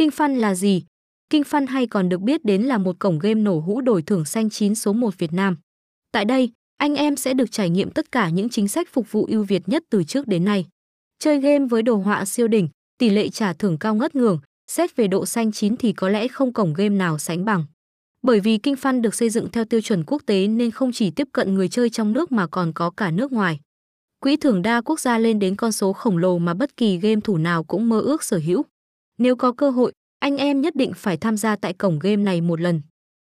Kinh Fun là gì? Kinh Fun hay còn được biết đến là một cổng game nổ hũ đổi thưởng xanh chín số 1 Việt Nam. Tại đây, anh em sẽ được trải nghiệm tất cả những chính sách phục vụ ưu việt nhất từ trước đến nay. Chơi game với đồ họa siêu đỉnh, tỷ lệ trả thưởng cao ngất ngường, xét về độ xanh chín thì có lẽ không cổng game nào sánh bằng. Bởi vì Kinh Fun được xây dựng theo tiêu chuẩn quốc tế nên không chỉ tiếp cận người chơi trong nước mà còn có cả nước ngoài. Quỹ thưởng đa quốc gia lên đến con số khổng lồ mà bất kỳ game thủ nào cũng mơ ước sở hữu. Nếu có cơ hội, anh em nhất định phải tham gia tại cổng game này một lần.